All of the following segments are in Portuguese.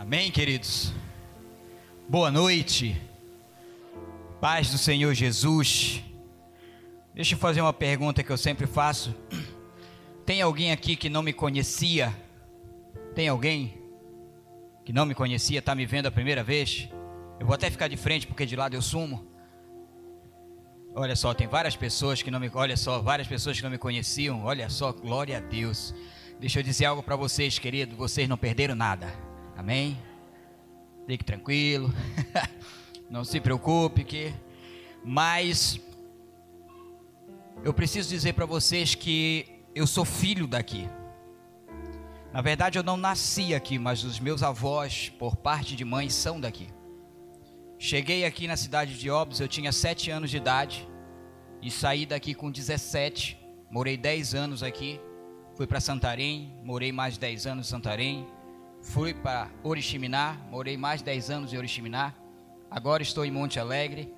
Amém, queridos? Boa noite. Paz do Senhor Jesus. Deixa eu fazer uma pergunta que eu sempre faço. Tem alguém aqui que não me conhecia? Tem alguém que não me conhecia, está me vendo a primeira vez? Eu vou até ficar de frente porque de lado eu sumo. Olha só, tem várias pessoas que não me, olha só, várias pessoas que não me conheciam. Olha só, glória a Deus. Deixa eu dizer algo para vocês, querido, vocês não perderam nada. Amém? Fique tranquilo. não se preocupe que mas eu preciso dizer para vocês que eu sou filho daqui. Na verdade, eu não nasci aqui, mas os meus avós, por parte de mãe, são daqui. Cheguei aqui na cidade de Óbidos, eu tinha 7 anos de idade e saí daqui com 17. Morei 10 anos aqui. Fui para Santarém, morei mais 10 anos em Santarém. Fui para Oriximiná, morei mais 10 anos em Oriximiná. Agora estou em Monte Alegre.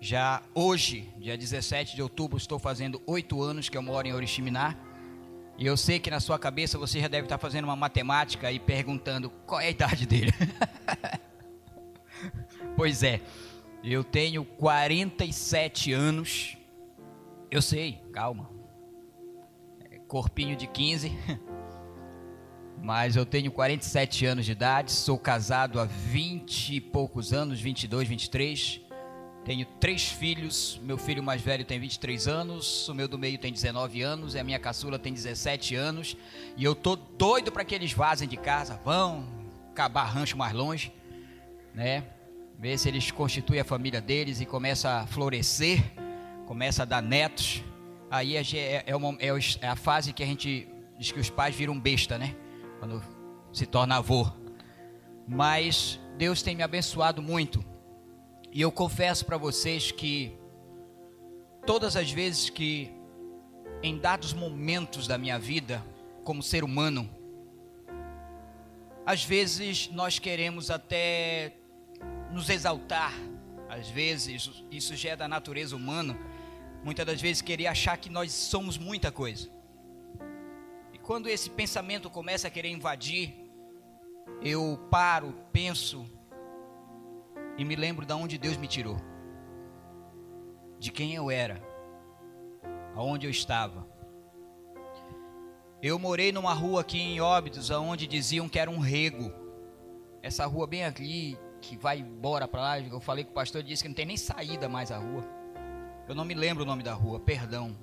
Já hoje, dia 17 de outubro, estou fazendo 8 anos que eu moro em Oriximiná. E eu sei que na sua cabeça você já deve estar fazendo uma matemática e perguntando qual é a idade dele. Pois é, eu tenho 47 anos. Eu sei, calma. É corpinho de 15. Mas eu tenho 47 anos de idade, sou casado há 20 e poucos anos, 22, 23. Tenho três filhos, meu filho mais velho tem 23 anos, o meu do meio tem 19 anos, e a minha caçula tem 17 anos. E eu tô doido para que eles vazem de casa, vão acabar rancho mais longe, né? ver se eles constituem a família deles e começa a florescer, começa a dar netos. Aí é, é, uma, é, é a fase que a gente diz que os pais viram besta, né? Quando se torna avô. Mas Deus tem me abençoado muito. E eu confesso para vocês que todas as vezes que em dados momentos da minha vida, como ser humano, às vezes nós queremos até nos exaltar. Às vezes, isso já é da natureza humana. Muitas das vezes querer achar que nós somos muita coisa. Quando esse pensamento começa a querer invadir, eu paro, penso e me lembro de onde Deus me tirou. De quem eu era. Aonde eu estava. Eu morei numa rua aqui em Óbidos, aonde diziam que era um rego. Essa rua bem aqui, que vai embora para lá. Eu falei com o pastor, disse que não tem nem saída mais a rua. Eu não me lembro o nome da rua, perdão.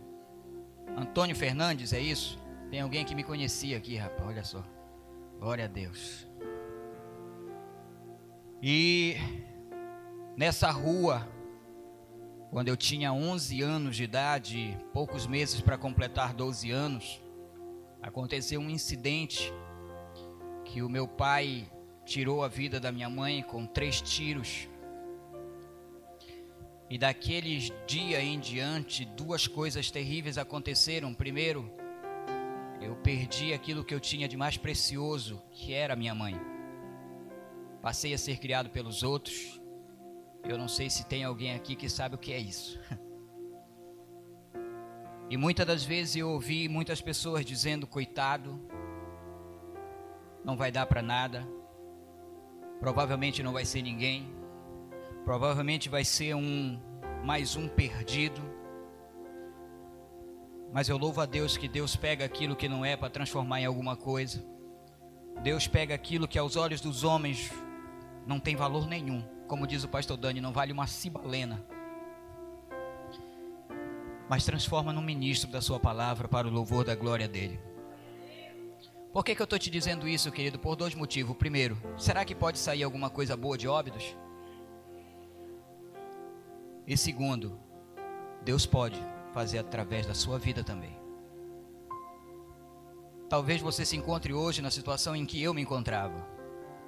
Antônio Fernandes, é isso? Tem alguém que me conhecia aqui, rapaz, olha só. Glória a Deus. E nessa rua, quando eu tinha 11 anos de idade, poucos meses para completar 12 anos, aconteceu um incidente que o meu pai tirou a vida da minha mãe com três tiros. E daqueles dia em diante, duas coisas terríveis aconteceram. Primeiro, eu perdi aquilo que eu tinha de mais precioso, que era minha mãe. Passei a ser criado pelos outros. Eu não sei se tem alguém aqui que sabe o que é isso. E muitas das vezes eu ouvi muitas pessoas dizendo: coitado, não vai dar para nada, Provavelmente não vai ser ninguém. Provavelmente vai ser um mais um perdido. Mas eu louvo a Deus que Deus pega aquilo que não é para transformar em alguma coisa. Deus pega aquilo que aos olhos dos homens não tem valor nenhum. Como diz o pastor Dani, não vale uma cibalena. Mas transforma num ministro da sua palavra para o louvor da glória dele. Por que, que eu estou te dizendo isso, querido? Por dois motivos. Primeiro, será que pode sair alguma coisa boa de óbidos? E segundo, Deus pode fazer através da sua vida também. Talvez você se encontre hoje na situação em que eu me encontrava,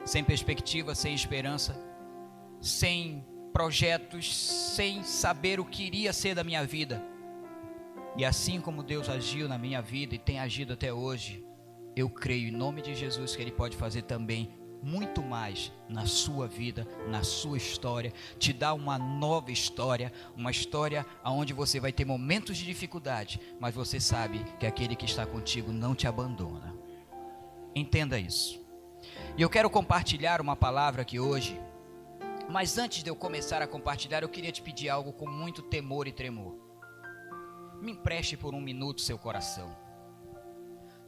sem perspectiva, sem esperança, sem projetos, sem saber o que iria ser da minha vida. E assim como Deus agiu na minha vida e tem agido até hoje, eu creio em nome de Jesus que Ele pode fazer também muito mais na sua vida, na sua história, te dar uma nova história, uma história onde você vai ter momentos de dificuldade, mas você sabe que aquele que está contigo não te abandona. Entenda isso. E eu quero compartilhar uma palavra aqui hoje. Mas antes de eu começar a compartilhar, eu queria te pedir algo com muito temor e tremor. Me empreste por um minuto seu coração.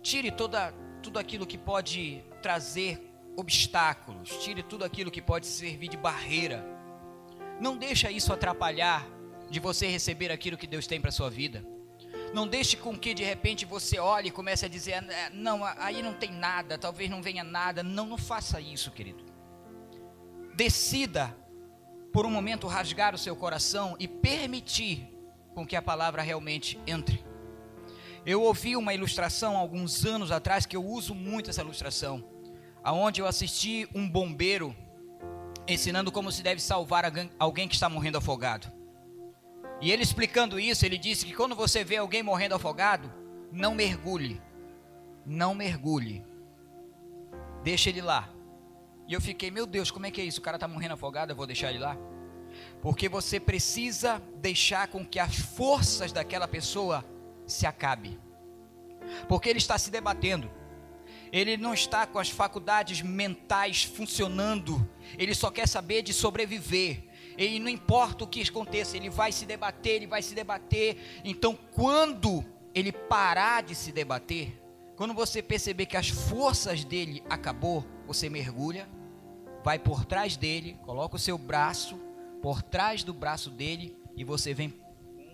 Tire toda, tudo aquilo que pode trazer obstáculos, tire tudo aquilo que pode servir de barreira. Não deixa isso atrapalhar de você receber aquilo que Deus tem para sua vida. Não deixe com que de repente você olhe e comece a dizer: é, não, aí não tem nada, talvez não venha nada. Não, não faça isso, querido. Decida por um momento rasgar o seu coração e permitir com que a palavra realmente entre. Eu ouvi uma ilustração alguns anos atrás que eu uso muito essa ilustração, aonde eu assisti um bombeiro ensinando como se deve salvar alguém que está morrendo afogado. E ele explicando isso, ele disse que quando você vê alguém morrendo afogado, não mergulhe. Não mergulhe. Deixa ele lá. E eu fiquei, meu Deus, como é que é isso? O cara está morrendo afogado, eu vou deixar ele lá? Porque você precisa deixar com que as forças daquela pessoa se acabe. Porque ele está se debatendo. Ele não está com as faculdades mentais funcionando. Ele só quer saber de sobreviver. E não importa o que aconteça, ele vai se debater, ele vai se debater. Então, quando ele parar de se debater, quando você perceber que as forças dele acabou, você mergulha, vai por trás dele, coloca o seu braço por trás do braço dele e você vem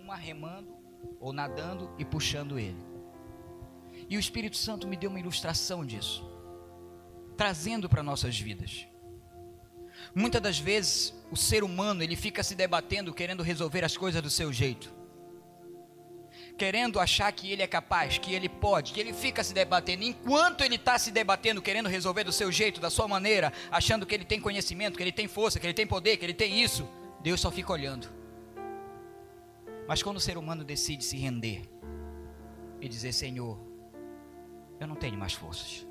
uma remando ou nadando e puxando ele. E o Espírito Santo me deu uma ilustração disso, trazendo para nossas vidas. Muitas das vezes o ser humano ele fica se debatendo, querendo resolver as coisas do seu jeito, querendo achar que ele é capaz, que ele pode, que ele fica se debatendo. Enquanto ele está se debatendo, querendo resolver do seu jeito, da sua maneira, achando que ele tem conhecimento, que ele tem força, que ele tem poder, que ele tem isso, Deus só fica olhando. Mas quando o ser humano decide se render e dizer: Senhor, eu não tenho mais forças,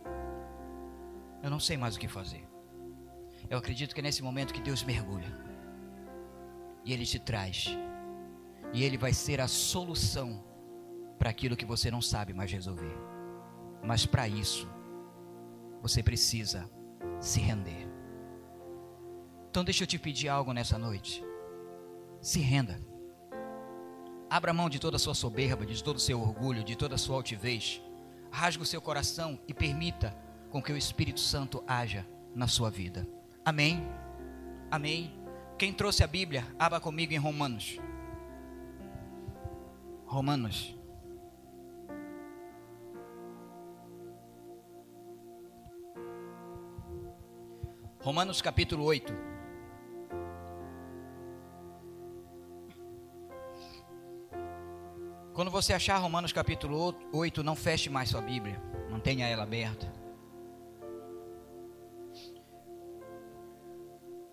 eu não sei mais o que fazer. Eu acredito que é nesse momento que Deus mergulha. E Ele te traz. E Ele vai ser a solução para aquilo que você não sabe mais resolver. Mas para isso, você precisa se render. Então deixa eu te pedir algo nessa noite. Se renda. Abra mão de toda a sua soberba, de todo o seu orgulho, de toda a sua altivez. Rasgue o seu coração e permita com que o Espírito Santo haja na sua vida. Amém. Amém. Quem trouxe a Bíblia, abra comigo em Romanos. Romanos. Romanos capítulo 8. Quando você achar Romanos capítulo 8, não feche mais sua Bíblia. Mantenha ela aberta.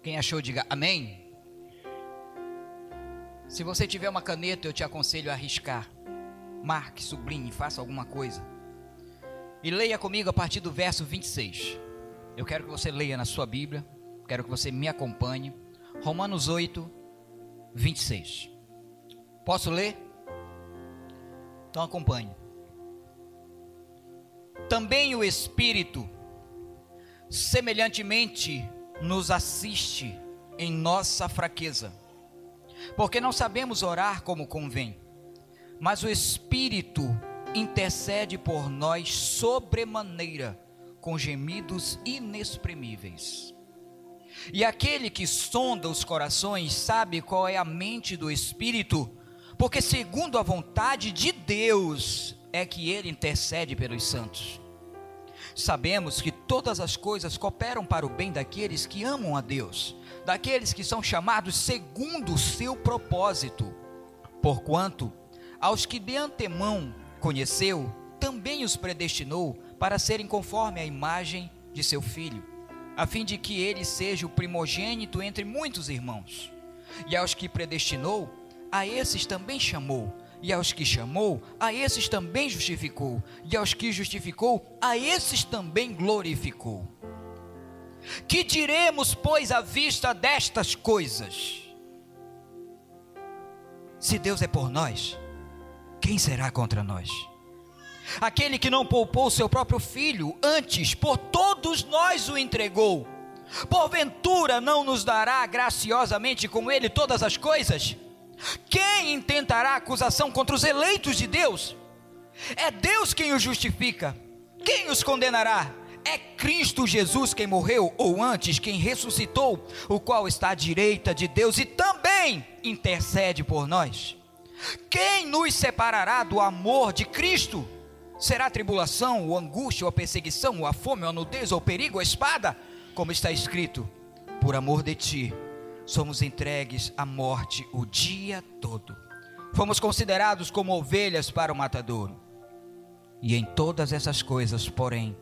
Quem achou, diga amém. Se você tiver uma caneta, eu te aconselho a arriscar. Marque, sublinhe, faça alguma coisa. E leia comigo a partir do verso 26. Eu quero que você leia na sua Bíblia. Quero que você me acompanhe. Romanos 8, 26. Posso ler? Então acompanhe. Também o Espírito, semelhantemente, nos assiste em nossa fraqueza, porque não sabemos orar como convém, mas o Espírito intercede por nós sobremaneira, com gemidos inexprimíveis. E aquele que sonda os corações sabe qual é a mente do Espírito, porque segundo a vontade de Deus é que ele intercede pelos santos. Sabemos que todas as coisas cooperam para o bem daqueles que amam a Deus, daqueles que são chamados segundo o seu propósito. Porquanto, aos que de antemão conheceu, também os predestinou para serem conforme a imagem de seu filho, a fim de que ele seja o primogênito entre muitos irmãos. E aos que predestinou, a esses também chamou e aos que chamou, a esses também justificou, e aos que justificou, a esses também glorificou. Que diremos, pois, à vista destas coisas? Se Deus é por nós, quem será contra nós? aquele que não poupou seu próprio filho, antes por todos nós o entregou, porventura não nos dará graciosamente com ele todas as coisas? Quem intentará acusação contra os eleitos de Deus? É Deus quem os justifica. Quem os condenará? É Cristo Jesus quem morreu, ou antes, quem ressuscitou, o qual está à direita de Deus e também intercede por nós. Quem nos separará do amor de Cristo? Será a tribulação, ou angústia, ou a perseguição, ou a fome, ou a nudez, ou o perigo, ou a espada? Como está escrito: Por amor de ti, somos entregues à morte o dia todo. Fomos considerados como ovelhas para o matadouro. E em todas essas coisas, porém,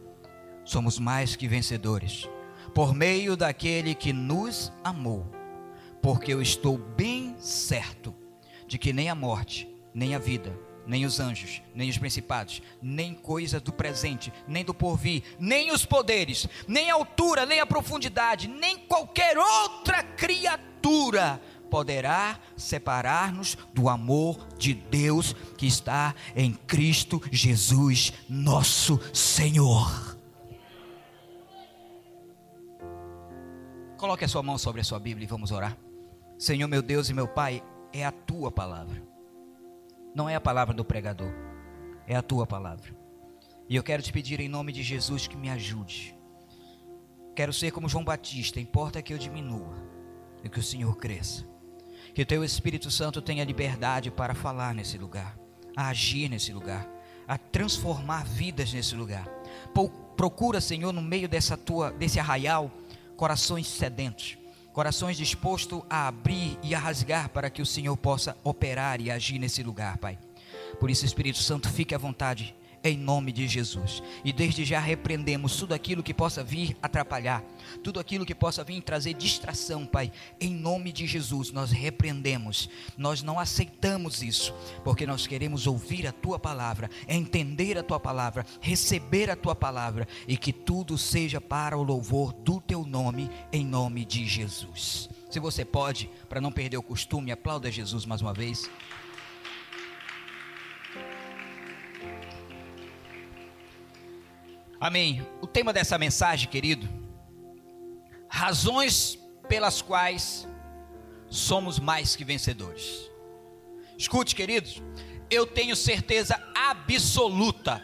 somos mais que vencedores, por meio daquele que nos amou. Porque eu estou bem certo de que nem a morte, nem a vida, nem os anjos, nem os principados, nem coisa do presente, nem do porvir, nem os poderes, nem a altura, nem a profundidade, nem qualquer outra criatura poderá separar-nos do amor de Deus que está em Cristo Jesus, nosso Senhor. Coloque a sua mão sobre a sua Bíblia e vamos orar. Senhor, meu Deus e meu Pai, é a tua palavra. Não é a palavra do pregador, é a tua palavra. E eu quero te pedir em nome de Jesus que me ajude. Quero ser como João Batista, importa que eu diminua e que o Senhor cresça. Que o teu Espírito Santo tenha liberdade para falar nesse lugar, a agir nesse lugar, a transformar vidas nesse lugar. Procura, Senhor, no meio dessa tua desse arraial, corações sedentos corações dispostos a abrir e a rasgar para que o Senhor possa operar e agir nesse lugar, Pai. Por isso, Espírito Santo, fique à vontade, em nome de Jesus. E desde já repreendemos tudo aquilo que possa vir atrapalhar, tudo aquilo que possa vir trazer distração, Pai. Em nome de Jesus, nós repreendemos. Nós não aceitamos isso, porque nós queremos ouvir a tua palavra, entender a tua palavra, receber a tua palavra e que tudo seja para o louvor do teu nome, em nome de Jesus. Se você pode, para não perder o costume, aplauda Jesus mais uma vez. Amém. O tema dessa mensagem, querido, razões pelas quais somos mais que vencedores. Escute, queridos, eu tenho certeza absoluta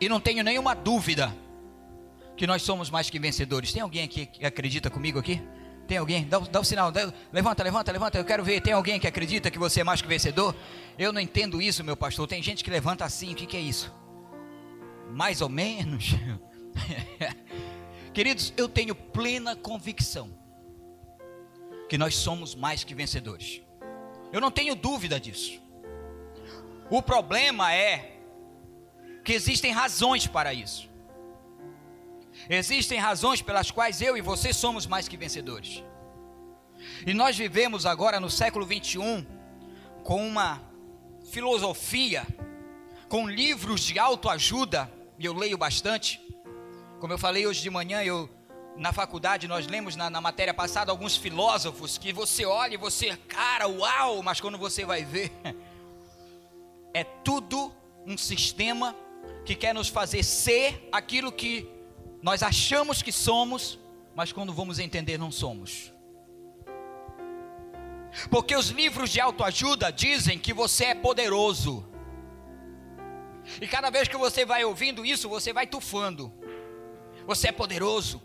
e não tenho nenhuma dúvida que nós somos mais que vencedores. Tem alguém aqui que acredita comigo aqui? Tem alguém? Dá, dá o sinal. Dá, levanta, levanta, levanta. Eu quero ver. Tem alguém que acredita que você é mais que vencedor? Eu não entendo isso, meu pastor. Tem gente que levanta assim. O que, que é isso? Mais ou menos. Queridos, eu tenho plena convicção que nós somos mais que vencedores. Eu não tenho dúvida disso. O problema é que existem razões para isso. Existem razões pelas quais eu e você somos mais que vencedores. E nós vivemos agora no século 21 com uma filosofia, com livros de autoajuda e eu leio bastante. Como eu falei hoje de manhã, eu na faculdade nós lemos na, na, matéria passada alguns filósofos que você olha e você, cara, uau, mas quando você vai ver, é tudo um sistema que quer nos fazer ser aquilo que nós achamos que somos, mas quando vamos entender não somos. Porque os livros de autoajuda dizem que você é poderoso. E cada vez que você vai ouvindo isso, você vai tufando. Você é poderoso.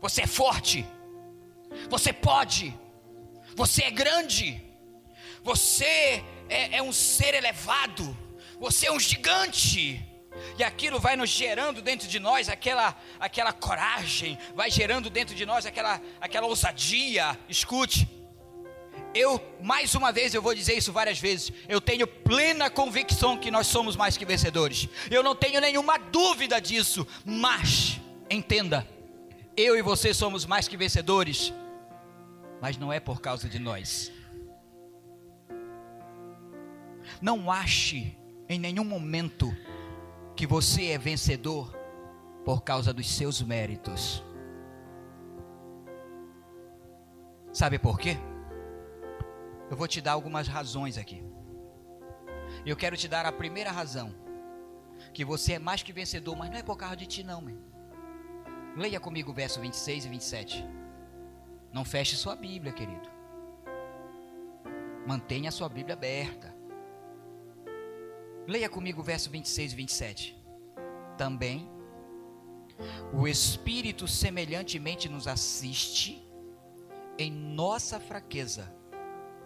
Você é forte. Você pode. Você é grande. Você é, é um ser elevado. Você é um gigante. E aquilo vai nos gerando dentro de nós aquela, aquela coragem, vai gerando dentro de nós aquela, aquela ousadia. Escute, eu, mais uma vez, eu vou dizer isso várias vezes. Eu tenho plena convicção que nós somos mais que vencedores. Eu não tenho nenhuma dúvida disso. Mas, entenda, eu e você somos mais que vencedores. Mas não é por causa de nós. Não ache em nenhum momento que você é vencedor por causa dos seus méritos. Sabe por quê? Eu vou te dar algumas razões aqui. Eu quero te dar a primeira razão. que você é mais que vencedor, mas não é por causa de ti, não, meu. Leia comigo o verso 26 e 27. Não feche sua Bíblia, querido. Mantenha a sua Bíblia aberta. Leia comigo o verso 26 e 27. Também o Espírito semelhantemente nos assiste em nossa fraqueza,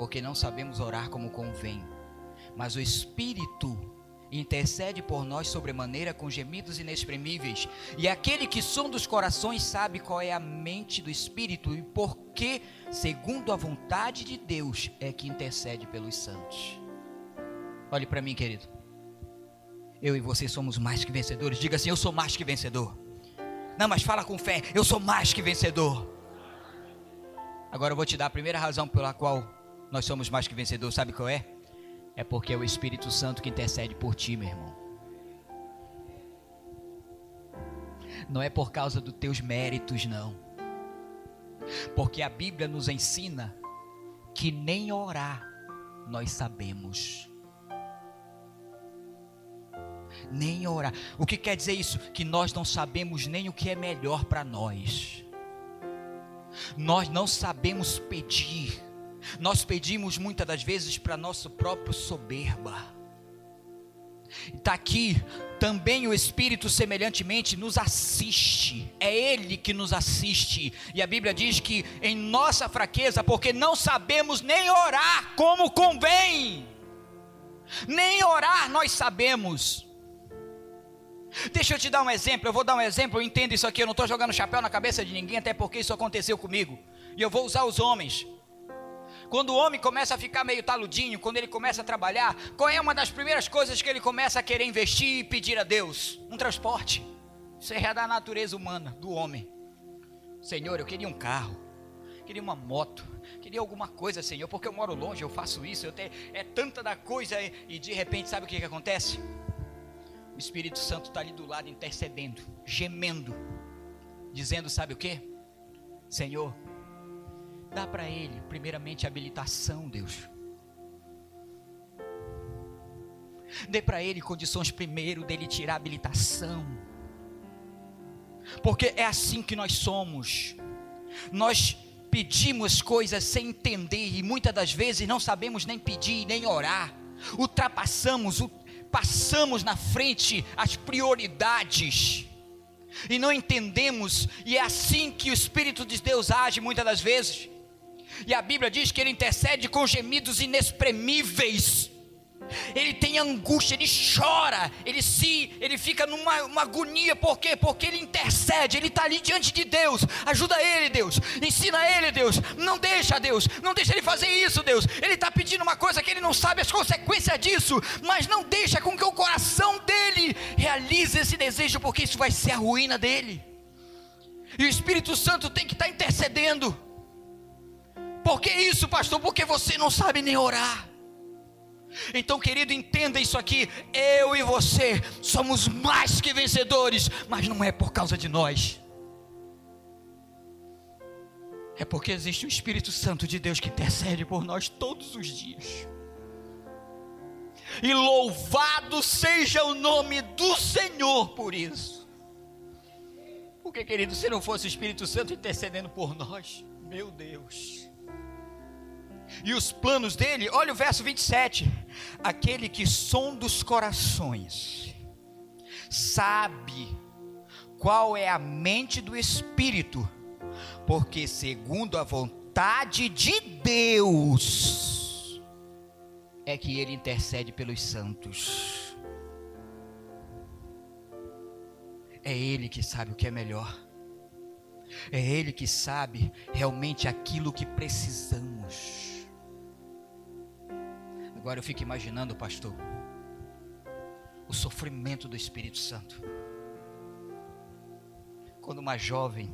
porque não sabemos orar como convém. Mas o Espírito intercede por nós sobremaneira com gemidos inexprimíveis. E aquele que sonda os corações sabe qual é a mente do Espírito e por que, segundo a vontade de Deus, é que intercede pelos santos. Olhe para mim, querido. Eu e você somos mais que vencedores. Diga assim: Eu sou mais que vencedor. Não, mas fala com fé. Eu sou mais que vencedor. Agora eu vou te dar a primeira razão pela qual nós somos mais que vencedores. Sabe qual é? É porque é o Espírito Santo que intercede por ti, meu irmão. Não é por causa dos teus méritos, não. Porque a Bíblia nos ensina que nem orar nós sabemos. Nem orar. O que quer dizer isso? Que nós não sabemos nem o que é melhor para nós. Nós não sabemos pedir nós pedimos muitas das vezes para nosso próprio soberba. Está aqui também o Espírito semelhantemente nos assiste, é Ele que nos assiste, e a Bíblia diz que em nossa fraqueza, porque não sabemos nem orar como convém, nem orar nós sabemos. Deixa eu te dar um exemplo, eu vou dar um exemplo, eu entendo isso aqui, eu não estou jogando chapéu na cabeça de ninguém, até porque isso aconteceu comigo, e eu vou usar os homens. Quando o homem começa a ficar meio taludinho, quando ele começa a trabalhar, qual é uma das primeiras coisas que ele começa a querer investir e pedir a Deus? Um transporte. Isso é da natureza humana, do homem. Senhor, eu queria um carro, queria uma moto, queria alguma coisa, Senhor, porque eu moro longe, eu faço isso, eu tenho, é tanta da coisa e de repente sabe o que, que acontece? O Espírito Santo está ali do lado intercedendo, gemendo, dizendo, sabe o que? Senhor, Dá para ele, primeiramente, habilitação, Deus. Dê para ele condições primeiro dele tirar habilitação. Porque é assim que nós somos. Nós pedimos coisas sem entender e muitas das vezes não sabemos nem pedir nem orar. Ultrapassamos, passamos na frente as prioridades e não entendemos, e é assim que o Espírito de Deus age muitas das vezes. E a Bíblia diz que ele intercede com gemidos inexprimíveis. Ele tem angústia, ele chora, ele se, ele fica numa agonia, por quê? Porque ele intercede, ele está ali diante de Deus, ajuda ele, Deus, ensina ele, Deus, não deixa, Deus, não deixa ele fazer isso, Deus. Ele está pedindo uma coisa que ele não sabe as consequências disso, mas não deixa com que o coração dele realize esse desejo, porque isso vai ser a ruína dele. E o Espírito Santo tem que estar tá intercedendo. Por que isso, pastor? Porque você não sabe nem orar. Então, querido, entenda isso aqui. Eu e você somos mais que vencedores, mas não é por causa de nós. É porque existe o Espírito Santo de Deus que intercede por nós todos os dias. E louvado seja o nome do Senhor por isso. Porque, querido, se não fosse o Espírito Santo intercedendo por nós, meu Deus e os planos dele, olha o verso 27. Aquele que sonda os corações, sabe qual é a mente do Espírito, porque segundo a vontade de Deus, é que ele intercede pelos santos. É ele que sabe o que é melhor. É Ele que sabe realmente aquilo que precisamos. Agora eu fico imaginando, pastor, o sofrimento do Espírito Santo. Quando uma jovem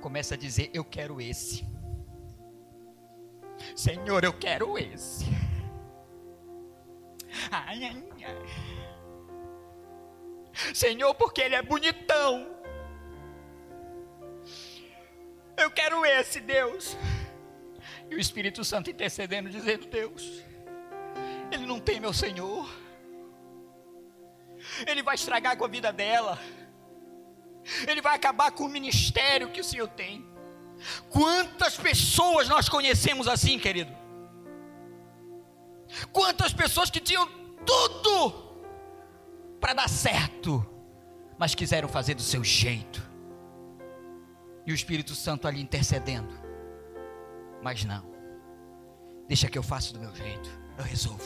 começa a dizer: Eu quero esse. Senhor, eu quero esse. Ai, ai, ai. Senhor, porque ele é bonitão. Eu quero esse, Deus. E o Espírito Santo intercedendo, dizendo: Deus, ele não tem meu Senhor. Ele vai estragar com a vida dela. Ele vai acabar com o ministério que o Senhor tem. Quantas pessoas nós conhecemos assim, querido? Quantas pessoas que tinham tudo para dar certo, mas quiseram fazer do seu jeito. E o Espírito Santo ali intercedendo. Mas não. Deixa que eu faça do meu jeito. Eu resolvo.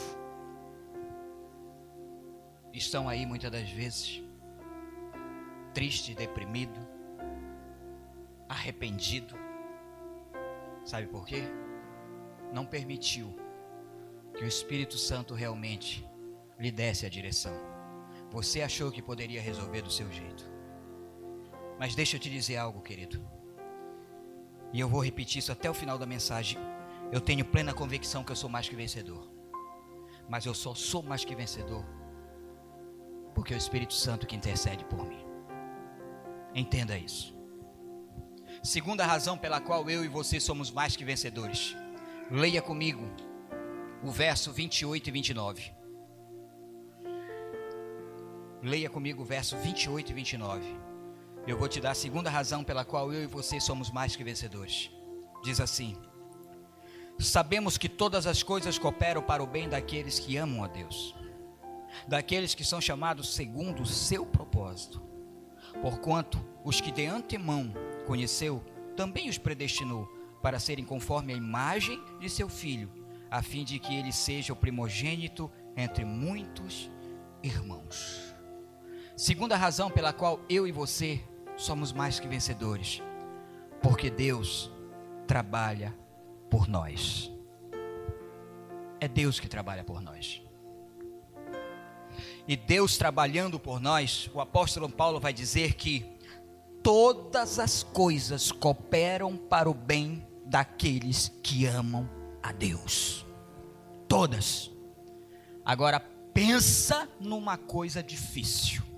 Estão aí muitas das vezes triste, deprimido, arrependido. Sabe por quê? Não permitiu que o Espírito Santo realmente lhe desse a direção. Você achou que poderia resolver do seu jeito. Mas deixa eu te dizer algo, querido. E eu vou repetir isso até o final da mensagem. Eu tenho plena convicção que eu sou mais que vencedor. Mas eu só sou mais que vencedor porque é o Espírito Santo que intercede por mim. Entenda isso. Segunda razão pela qual eu e você somos mais que vencedores. Leia comigo o verso 28 e 29. Leia comigo o verso 28 e 29. Eu vou te dar a segunda razão pela qual eu e você somos mais que vencedores. Diz assim: Sabemos que todas as coisas cooperam para o bem daqueles que amam a Deus, daqueles que são chamados segundo o seu propósito. Porquanto os que de antemão conheceu, também os predestinou para serem conforme a imagem de seu filho, a fim de que ele seja o primogênito entre muitos irmãos. Segunda razão pela qual eu e você somos mais que vencedores, porque Deus trabalha por nós. É Deus que trabalha por nós. E Deus trabalhando por nós, o apóstolo Paulo vai dizer que todas as coisas cooperam para o bem daqueles que amam a Deus. Todas. Agora pensa numa coisa difícil.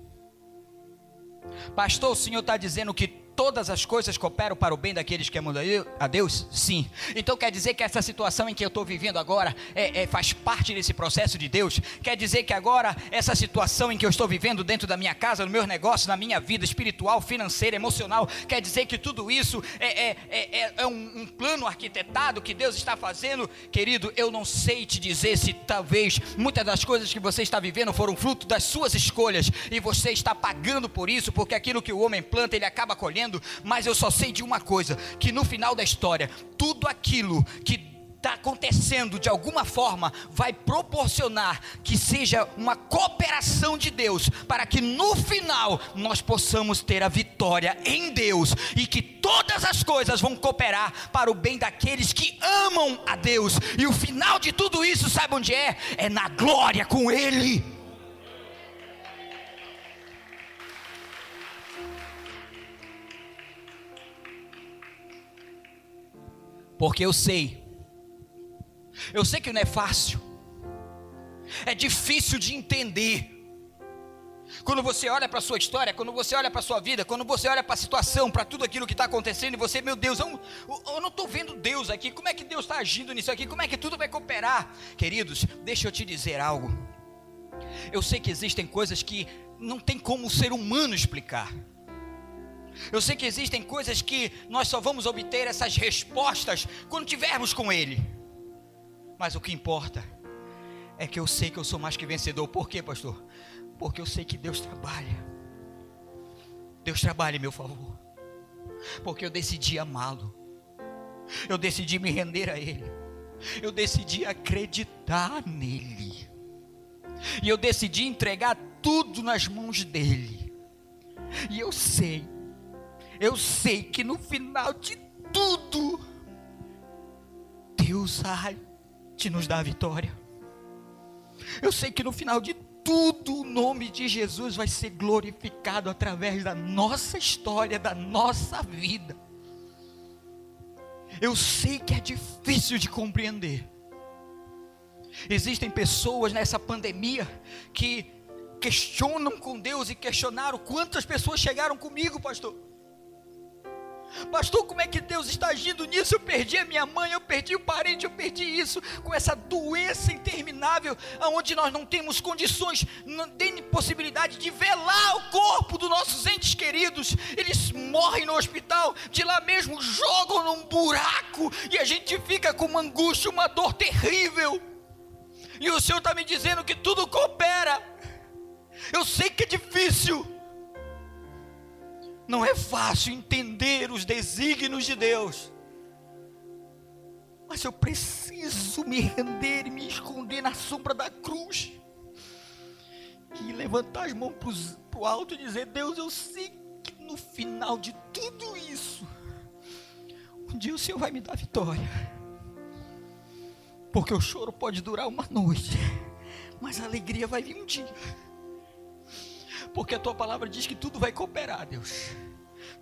Pastor, o senhor está dizendo que todas as coisas cooperam para o bem daqueles que amam a Deus? Sim. Então quer dizer que essa situação em que eu estou vivendo agora é, é, faz parte desse processo de Deus? Quer dizer que agora essa situação em que eu estou vivendo dentro da minha casa, no meu negócio, na minha vida espiritual, financeira, emocional, quer dizer que tudo isso é, é, é, é, é um, um plano arquitetado que Deus está fazendo? Querido, eu não sei te dizer se talvez muitas das coisas que você está vivendo foram fruto das suas escolhas e você está pagando por isso, porque aquilo que o homem planta, ele acaba colhendo mas eu só sei de uma coisa: que no final da história, tudo aquilo que está acontecendo de alguma forma vai proporcionar que seja uma cooperação de Deus para que no final nós possamos ter a vitória em Deus e que todas as coisas vão cooperar para o bem daqueles que amam a Deus e o final de tudo isso sabe onde é? É na glória com Ele. Porque eu sei. Eu sei que não é fácil. É difícil de entender. Quando você olha para a sua história, quando você olha para a sua vida, quando você olha para a situação, para tudo aquilo que está acontecendo, e você, meu Deus, eu, eu não estou vendo Deus aqui, como é que Deus está agindo nisso aqui, como é que tudo vai cooperar? Queridos, deixa eu te dizer algo. Eu sei que existem coisas que não tem como o ser humano explicar. Eu sei que existem coisas que nós só vamos obter essas respostas quando tivermos com Ele. Mas o que importa é que eu sei que eu sou mais que vencedor. Por quê, pastor? Porque eu sei que Deus trabalha. Deus trabalha em meu favor. Porque eu decidi amá-lo. Eu decidi me render a Ele. Eu decidi acreditar nele. E eu decidi entregar tudo nas mãos dele. E eu sei eu sei que no final de tudo, Deus há de nos dar a vitória. Eu sei que no final de tudo, o nome de Jesus vai ser glorificado através da nossa história, da nossa vida. Eu sei que é difícil de compreender. Existem pessoas nessa pandemia que questionam com Deus e questionaram quantas pessoas chegaram comigo, pastor Pastor, como é que Deus está agindo nisso? Eu perdi a minha mãe, eu perdi o parente, eu perdi isso, com essa doença interminável, onde nós não temos condições, não tem possibilidade de velar o corpo dos nossos entes queridos. Eles morrem no hospital, de lá mesmo jogam num buraco, e a gente fica com uma angústia, uma dor terrível. E o Senhor está me dizendo que tudo coopera. Eu sei que é difícil não é fácil entender os desígnios de Deus. Mas eu preciso me render e me esconder na sombra da cruz. E levantar as mãos para o alto e dizer: Deus, eu sei que no final de tudo isso, um dia o Senhor vai me dar vitória. Porque o choro pode durar uma noite, mas a alegria vai vir um dia porque a tua palavra diz que tudo vai cooperar, Deus.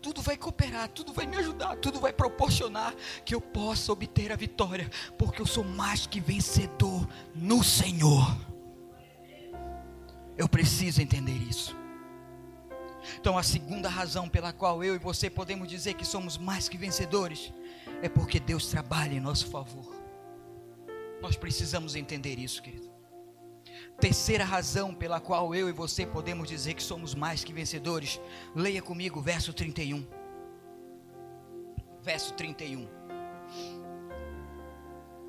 Tudo vai cooperar, tudo vai me ajudar, tudo vai proporcionar que eu possa obter a vitória, porque eu sou mais que vencedor no Senhor. Eu preciso entender isso. Então, a segunda razão pela qual eu e você podemos dizer que somos mais que vencedores é porque Deus trabalha em nosso favor. Nós precisamos entender isso, querido. Terceira razão pela qual eu e você podemos dizer que somos mais que vencedores. Leia comigo verso 31. Verso 31.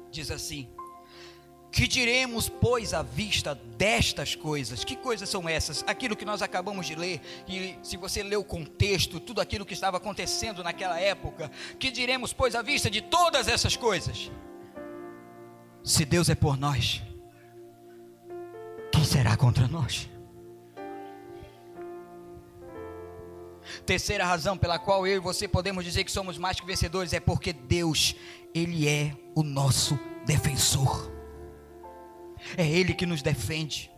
Diz assim: Que diremos, pois, à vista destas coisas? Que coisas são essas? Aquilo que nós acabamos de ler, e se você ler o contexto, tudo aquilo que estava acontecendo naquela época, que diremos, pois, à vista de todas essas coisas? Se Deus é por nós, quem será contra nós? Terceira razão pela qual eu e você podemos dizer que somos mais que vencedores é porque Deus, Ele é o nosso defensor. É Ele que nos defende.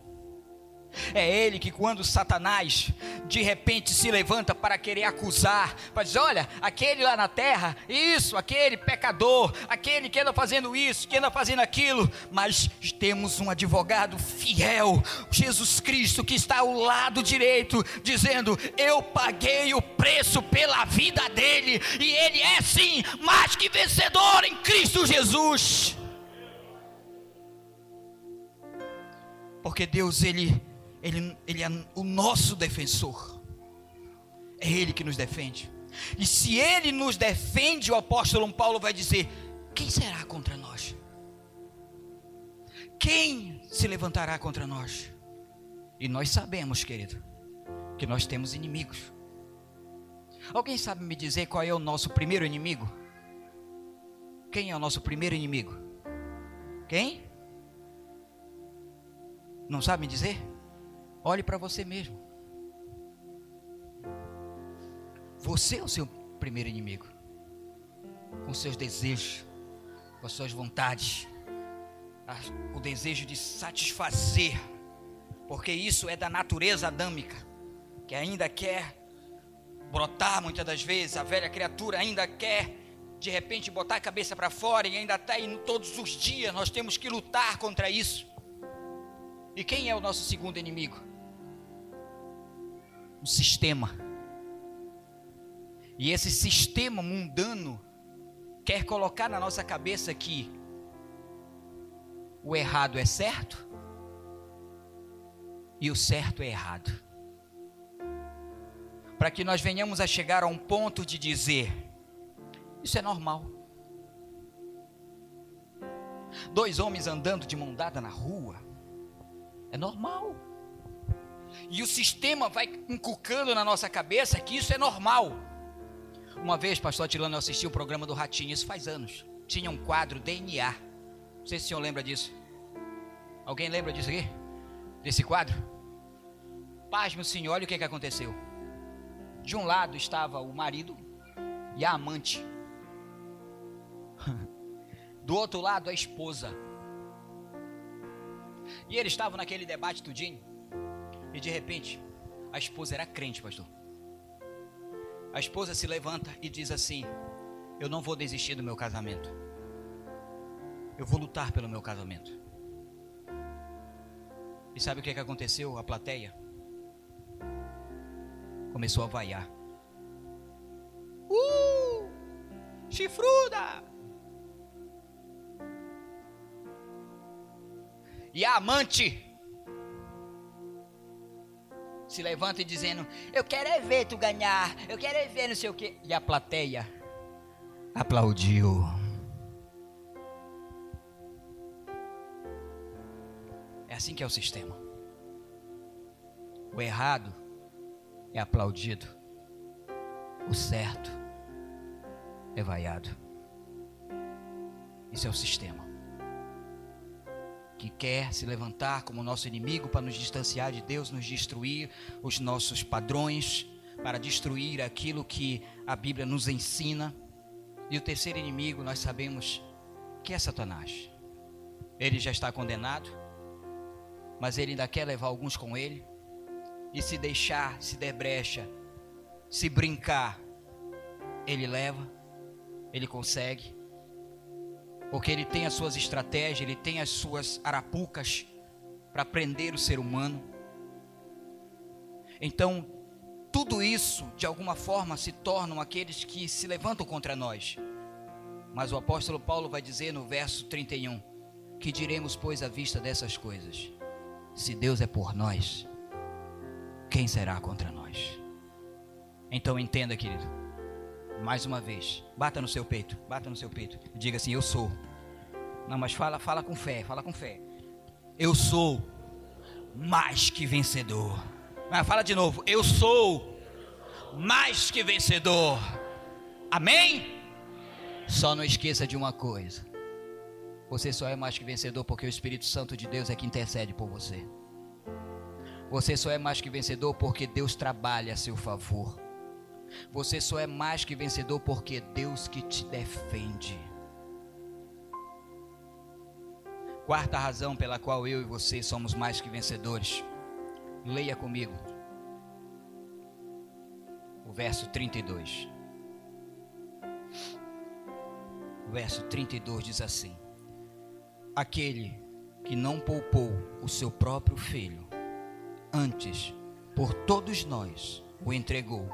É ele que, quando Satanás de repente se levanta para querer acusar, para dizer: olha, aquele lá na terra, isso, aquele pecador, aquele que anda fazendo isso, que anda fazendo aquilo, mas temos um advogado fiel, Jesus Cristo, que está ao lado direito, dizendo: Eu paguei o preço pela vida dele, e ele é sim mais que vencedor em Cristo Jesus. Porque Deus, Ele ele, ele é o nosso defensor. É Ele que nos defende. E se Ele nos defende, o apóstolo Paulo vai dizer: quem será contra nós? Quem se levantará contra nós? E nós sabemos, querido, que nós temos inimigos. Alguém sabe me dizer qual é o nosso primeiro inimigo? Quem é o nosso primeiro inimigo? Quem? Não sabe me dizer? Olhe para você mesmo. Você é o seu primeiro inimigo. Com seus desejos, com as suas vontades, o desejo de satisfazer, porque isso é da natureza adâmica, que ainda quer brotar muitas das vezes, a velha criatura ainda quer de repente botar a cabeça para fora e ainda está indo todos os dias, nós temos que lutar contra isso. E quem é o nosso segundo inimigo? Um sistema. E esse sistema mundano quer colocar na nossa cabeça que o errado é certo e o certo é errado. Para que nós venhamos a chegar a um ponto de dizer: isso é normal. Dois homens andando de mão dada na rua, é normal. E o sistema vai inculcando na nossa cabeça que isso é normal. Uma vez, pastor Atilano, eu assisti o programa do Ratinho, isso faz anos. Tinha um quadro DNA. Não sei se o senhor lembra disso. Alguém lembra disso aqui? Desse quadro? Pasme o senhor, olha o que, que aconteceu. De um lado estava o marido e a amante. Do outro lado, a esposa. E eles estavam naquele debate tudinho. E de repente, a esposa era crente, pastor. A esposa se levanta e diz assim: Eu não vou desistir do meu casamento. Eu vou lutar pelo meu casamento. E sabe o que, é que aconteceu? A plateia começou a vaiar. Uh! chifruda. E a amante se levanta e dizendo: Eu quero é ver tu ganhar, eu quero é ver não sei o quê. E a plateia aplaudiu. É assim que é o sistema. O errado é aplaudido, o certo é vaiado. Isso é o sistema que quer se levantar como nosso inimigo para nos distanciar de Deus, nos destruir os nossos padrões, para destruir aquilo que a Bíblia nos ensina. E o terceiro inimigo, nós sabemos que é Satanás. Ele já está condenado, mas ele ainda quer levar alguns com ele. E se deixar, se der brecha, se brincar, ele leva, ele consegue porque ele tem as suas estratégias, ele tem as suas arapucas para prender o ser humano. Então, tudo isso, de alguma forma, se tornam aqueles que se levantam contra nós. Mas o apóstolo Paulo vai dizer no verso 31: Que diremos, pois, à vista dessas coisas? Se Deus é por nós, quem será contra nós? Então entenda, querido mais uma vez, bata no seu peito, bata no seu peito. Diga assim: Eu sou. Não, mas fala, fala com fé, fala com fé. Eu sou mais que vencedor. Ah, fala de novo. Eu sou mais que vencedor. Amém? Só não esqueça de uma coisa. Você só é mais que vencedor porque o Espírito Santo de Deus é que intercede por você. Você só é mais que vencedor porque Deus trabalha a seu favor. Você só é mais que vencedor porque Deus que te defende. Quarta razão pela qual eu e você somos mais que vencedores. Leia comigo. O verso 32. O verso 32 diz assim: Aquele que não poupou o seu próprio filho, antes por todos nós o entregou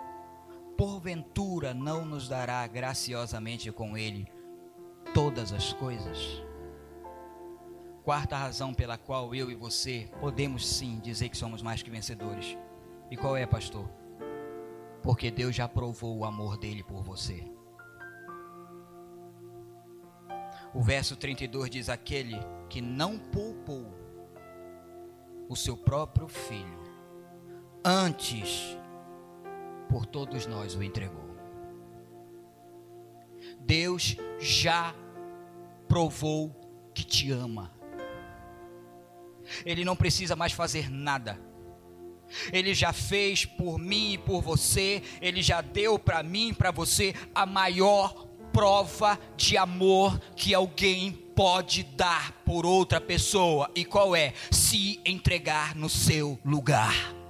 porventura não nos dará graciosamente com Ele todas as coisas? Quarta razão pela qual eu e você podemos sim dizer que somos mais que vencedores. E qual é, pastor? Porque Deus já provou o amor dele por você. O verso 32 diz: Aquele que não poupou o seu próprio filho, antes por todos nós o entregou. Deus já provou que te ama. Ele não precisa mais fazer nada. Ele já fez por mim e por você, ele já deu para mim e para você a maior prova de amor que alguém pode dar por outra pessoa. E qual é? Se entregar no seu lugar.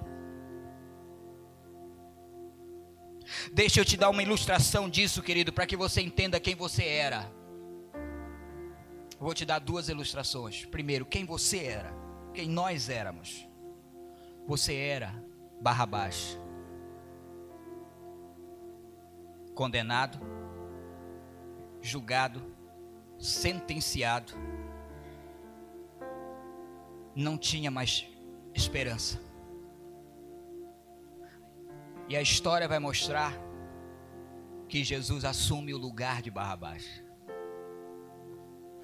Deixa eu te dar uma ilustração disso, querido, para que você entenda quem você era. Vou te dar duas ilustrações. Primeiro, quem você era, quem nós éramos. Você era Barrabás, condenado, julgado, sentenciado, não tinha mais esperança. E a história vai mostrar que Jesus assume o lugar de Barrabás.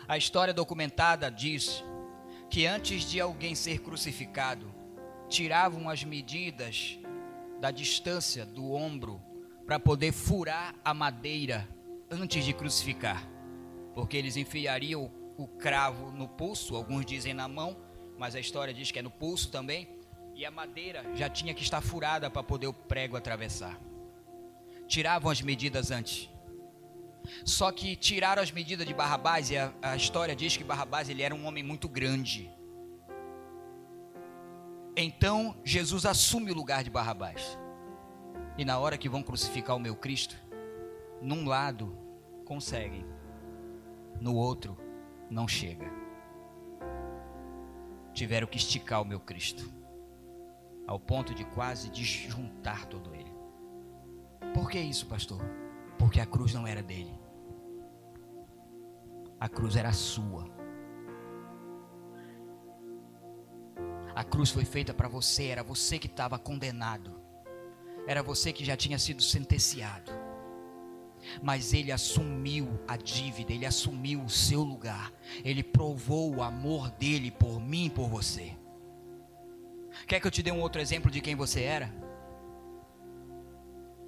A história documentada diz que antes de alguém ser crucificado, tiravam as medidas da distância do ombro para poder furar a madeira antes de crucificar, porque eles enfiariam o cravo no pulso, alguns dizem na mão, mas a história diz que é no pulso também, e a madeira já tinha que estar furada para poder o prego atravessar. Tiravam as medidas antes. Só que tiraram as medidas de Barrabás e a, a história diz que Barrabás ele era um homem muito grande. Então Jesus assume o lugar de Barrabás. E na hora que vão crucificar o meu Cristo, num lado conseguem, no outro não chega. Tiveram que esticar o meu Cristo ao ponto de quase desjuntar todo ele. Por que isso, pastor? Porque a cruz não era dele, A cruz era sua. A cruz foi feita para você, era você que estava condenado. Era você que já tinha sido sentenciado. Mas ele assumiu a dívida, ele assumiu o seu lugar. Ele provou o amor dele por mim e por você. Quer que eu te dê um outro exemplo de quem você era?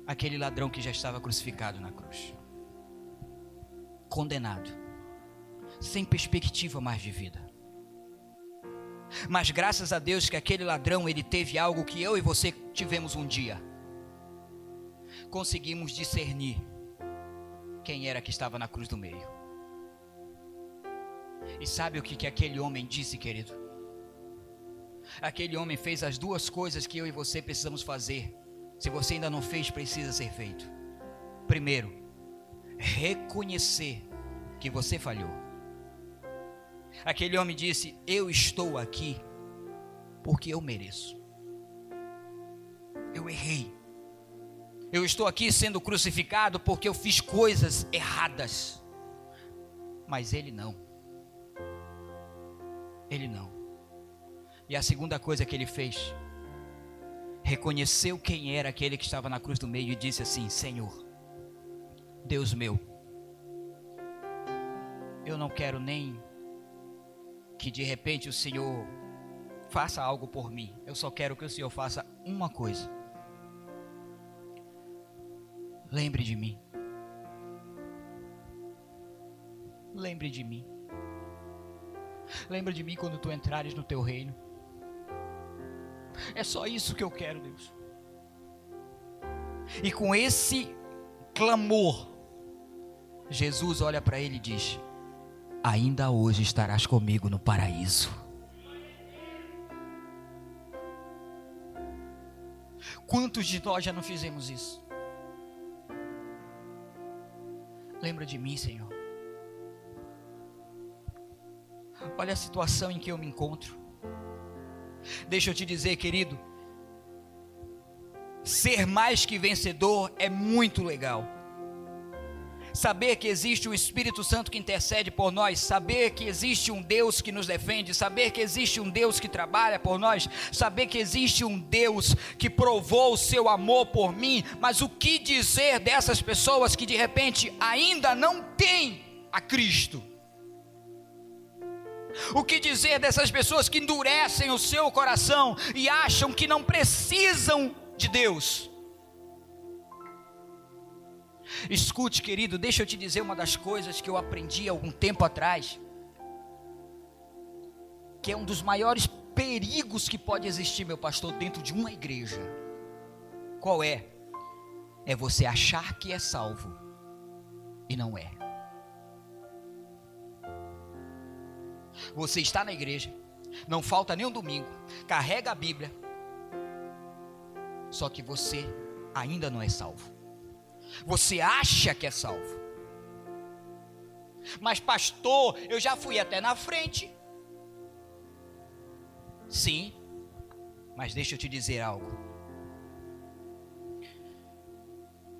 Aquele ladrão que já estava crucificado na cruz. Condenado. Sem perspectiva mais de vida. Mas graças a Deus que aquele ladrão ele teve algo que eu e você tivemos um dia. Conseguimos discernir quem era que estava na cruz do meio. E sabe o que, que aquele homem disse, querido? Aquele homem fez as duas coisas que eu e você precisamos fazer. Se você ainda não fez, precisa ser feito. Primeiro, reconhecer que você falhou. Aquele homem disse: Eu estou aqui porque eu mereço. Eu errei. Eu estou aqui sendo crucificado porque eu fiz coisas erradas. Mas ele não. Ele não. E a segunda coisa que ele fez, reconheceu quem era aquele que estava na cruz do meio e disse assim: Senhor, Deus meu, eu não quero nem que de repente o Senhor faça algo por mim. Eu só quero que o Senhor faça uma coisa. Lembre de mim. Lembre de mim. Lembre de mim quando tu entrares no teu reino. É só isso que eu quero, Deus. E com esse clamor, Jesus olha para ele e diz: ainda hoje estarás comigo no paraíso. Quantos de nós já não fizemos isso? Lembra de mim, Senhor. Olha a situação em que eu me encontro. Deixa eu te dizer, querido, ser mais que vencedor é muito legal saber que existe o Espírito Santo que intercede por nós, saber que existe um Deus que nos defende, saber que existe um Deus que trabalha por nós, saber que existe um Deus que provou o seu amor por mim, mas o que dizer dessas pessoas que de repente ainda não têm a Cristo? O que dizer dessas pessoas que endurecem o seu coração e acham que não precisam de Deus? Escute, querido, deixa eu te dizer uma das coisas que eu aprendi algum tempo atrás, que é um dos maiores perigos que pode existir, meu pastor, dentro de uma igreja. Qual é? É você achar que é salvo e não é. Você está na igreja, não falta nem um domingo, carrega a Bíblia, só que você ainda não é salvo. Você acha que é salvo. Mas, pastor, eu já fui até na frente. Sim, mas deixa eu te dizer algo.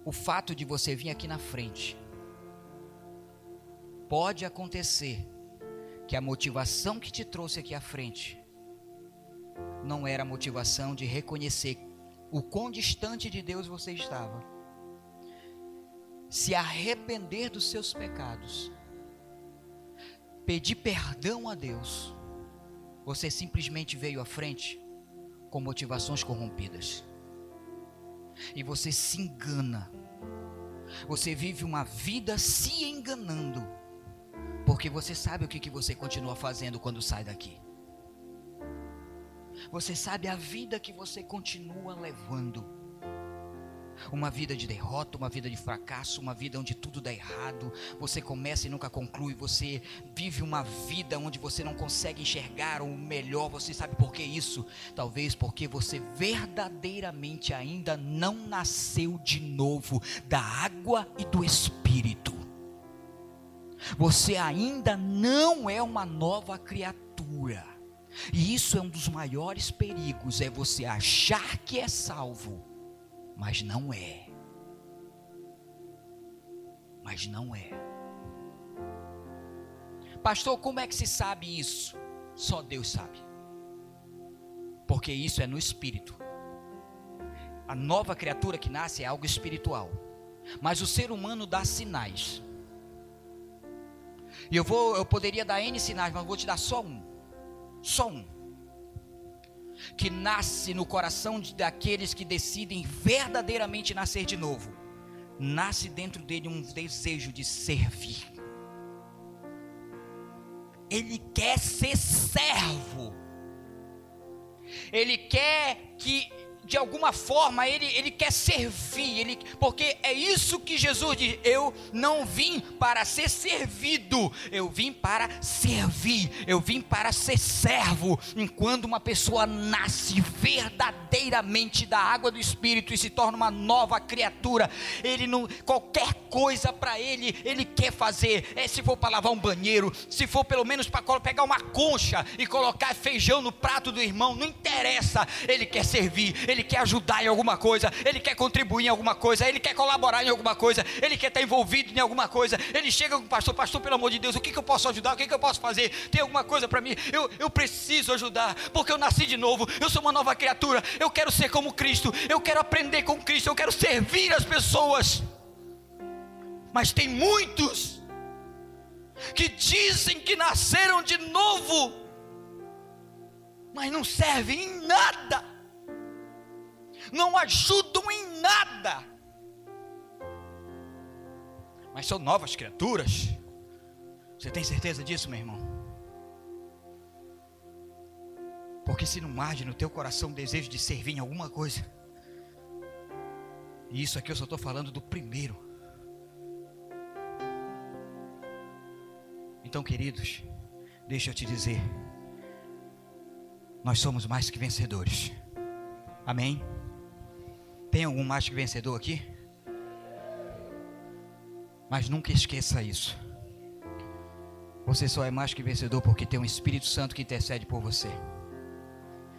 O fato de você vir aqui na frente pode acontecer que a motivação que te trouxe aqui à frente não era a motivação de reconhecer o quão distante de Deus você estava se arrepender dos seus pecados, pedir perdão a Deus, você simplesmente veio à frente com motivações corrompidas. E você se engana. Você vive uma vida se enganando. Porque você sabe o que, que você continua fazendo quando sai daqui. Você sabe a vida que você continua levando uma vida de derrota, uma vida de fracasso, uma vida onde tudo dá errado, você começa e nunca conclui, você vive uma vida onde você não consegue enxergar o melhor, você sabe por que isso? Talvez porque você verdadeiramente ainda não nasceu de novo da água e do espírito. Você ainda não é uma nova criatura. E isso é um dos maiores perigos, é você achar que é salvo mas não é. Mas não é. Pastor, como é que se sabe isso? Só Deus sabe. Porque isso é no espírito. A nova criatura que nasce é algo espiritual. Mas o ser humano dá sinais. E eu vou, eu poderia dar N sinais, mas vou te dar só um. Só um. Que nasce no coração de, daqueles que decidem verdadeiramente nascer de novo. Nasce dentro dele um desejo de servir. Ele quer ser servo. Ele quer que de alguma forma ele, ele quer servir, ele, porque é isso que Jesus diz: eu não vim para ser servido, eu vim para servir, eu vim para ser servo. Enquanto uma pessoa nasce verdadeiramente da água do Espírito e se torna uma nova criatura, ele não, qualquer coisa para ele, ele quer fazer. É se for para lavar um banheiro, se for pelo menos para pegar uma concha e colocar feijão no prato do irmão, não interessa, ele quer servir, ele ele quer ajudar em alguma coisa, ele quer contribuir em alguma coisa, ele quer colaborar em alguma coisa, ele quer estar envolvido em alguma coisa. Ele chega com o pastor, pastor, pelo amor de Deus, o que, que eu posso ajudar? O que, que eu posso fazer? Tem alguma coisa para mim? Eu, eu preciso ajudar, porque eu nasci de novo, eu sou uma nova criatura, eu quero ser como Cristo, eu quero aprender com Cristo, eu quero servir as pessoas. Mas tem muitos que dizem que nasceram de novo, mas não servem em nada não ajudam em nada, mas são novas criaturas. Você tem certeza disso, meu irmão? Porque se não arde no teu coração o desejo de servir em alguma coisa, e isso aqui eu só estou falando do primeiro. Então, queridos, deixa eu te dizer, nós somos mais que vencedores. Amém? Tem algum mais que vencedor aqui? Mas nunca esqueça isso. Você só é mais que vencedor porque tem um Espírito Santo que intercede por você.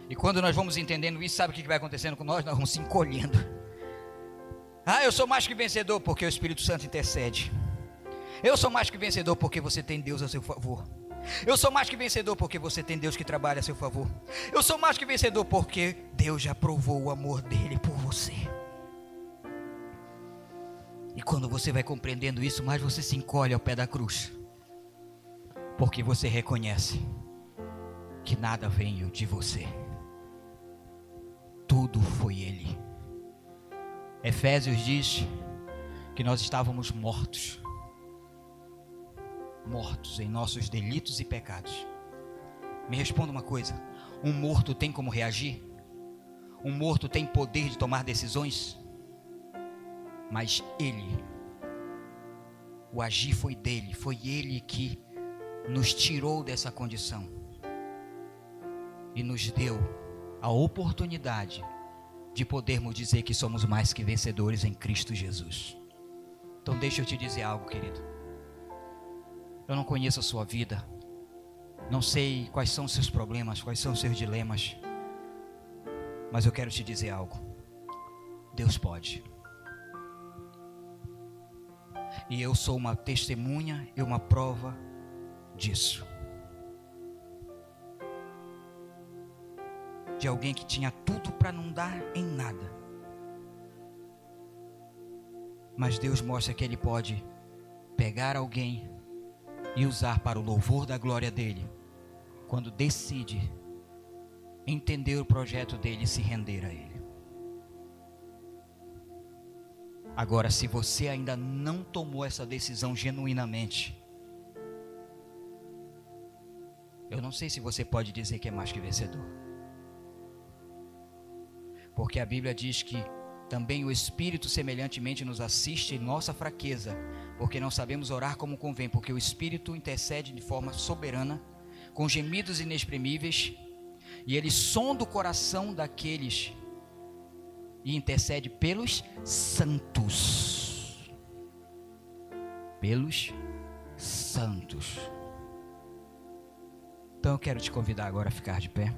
E quando nós vamos entendendo isso, sabe o que vai acontecendo com nós? Nós vamos se encolhendo. Ah, eu sou mais que vencedor porque o Espírito Santo intercede. Eu sou mais que vencedor porque você tem Deus a seu favor. Eu sou mais que vencedor porque você tem Deus que trabalha a seu favor. Eu sou mais que vencedor porque Deus já provou o amor dele por você. E quando você vai compreendendo isso, mais você se encolhe ao pé da cruz. Porque você reconhece que nada veio de você. Tudo foi ele. Efésios diz que nós estávamos mortos mortos em nossos delitos e pecados. Me responda uma coisa: um morto tem como reagir? Um morto tem poder de tomar decisões? Mas ele, o agir foi dele, foi ele que nos tirou dessa condição e nos deu a oportunidade de podermos dizer que somos mais que vencedores em Cristo Jesus. Então, deixa eu te dizer algo, querido. Eu não conheço a sua vida. Não sei quais são os seus problemas, quais são os seus dilemas. Mas eu quero te dizer algo. Deus pode. E eu sou uma testemunha e uma prova disso. De alguém que tinha tudo para não dar em nada. Mas Deus mostra que Ele pode pegar alguém e usar para o louvor da glória dele, quando decide entender o projeto dele e se render a ele. Agora, se você ainda não tomou essa decisão genuinamente, eu não sei se você pode dizer que é mais que vencedor. Porque a Bíblia diz que também o Espírito semelhantemente nos assiste em nossa fraqueza, porque não sabemos orar como convém, porque o Espírito intercede de forma soberana, com gemidos inexprimíveis, e ele sonda o coração daqueles e intercede pelos santos. Pelos santos. Então eu quero te convidar agora a ficar de pé.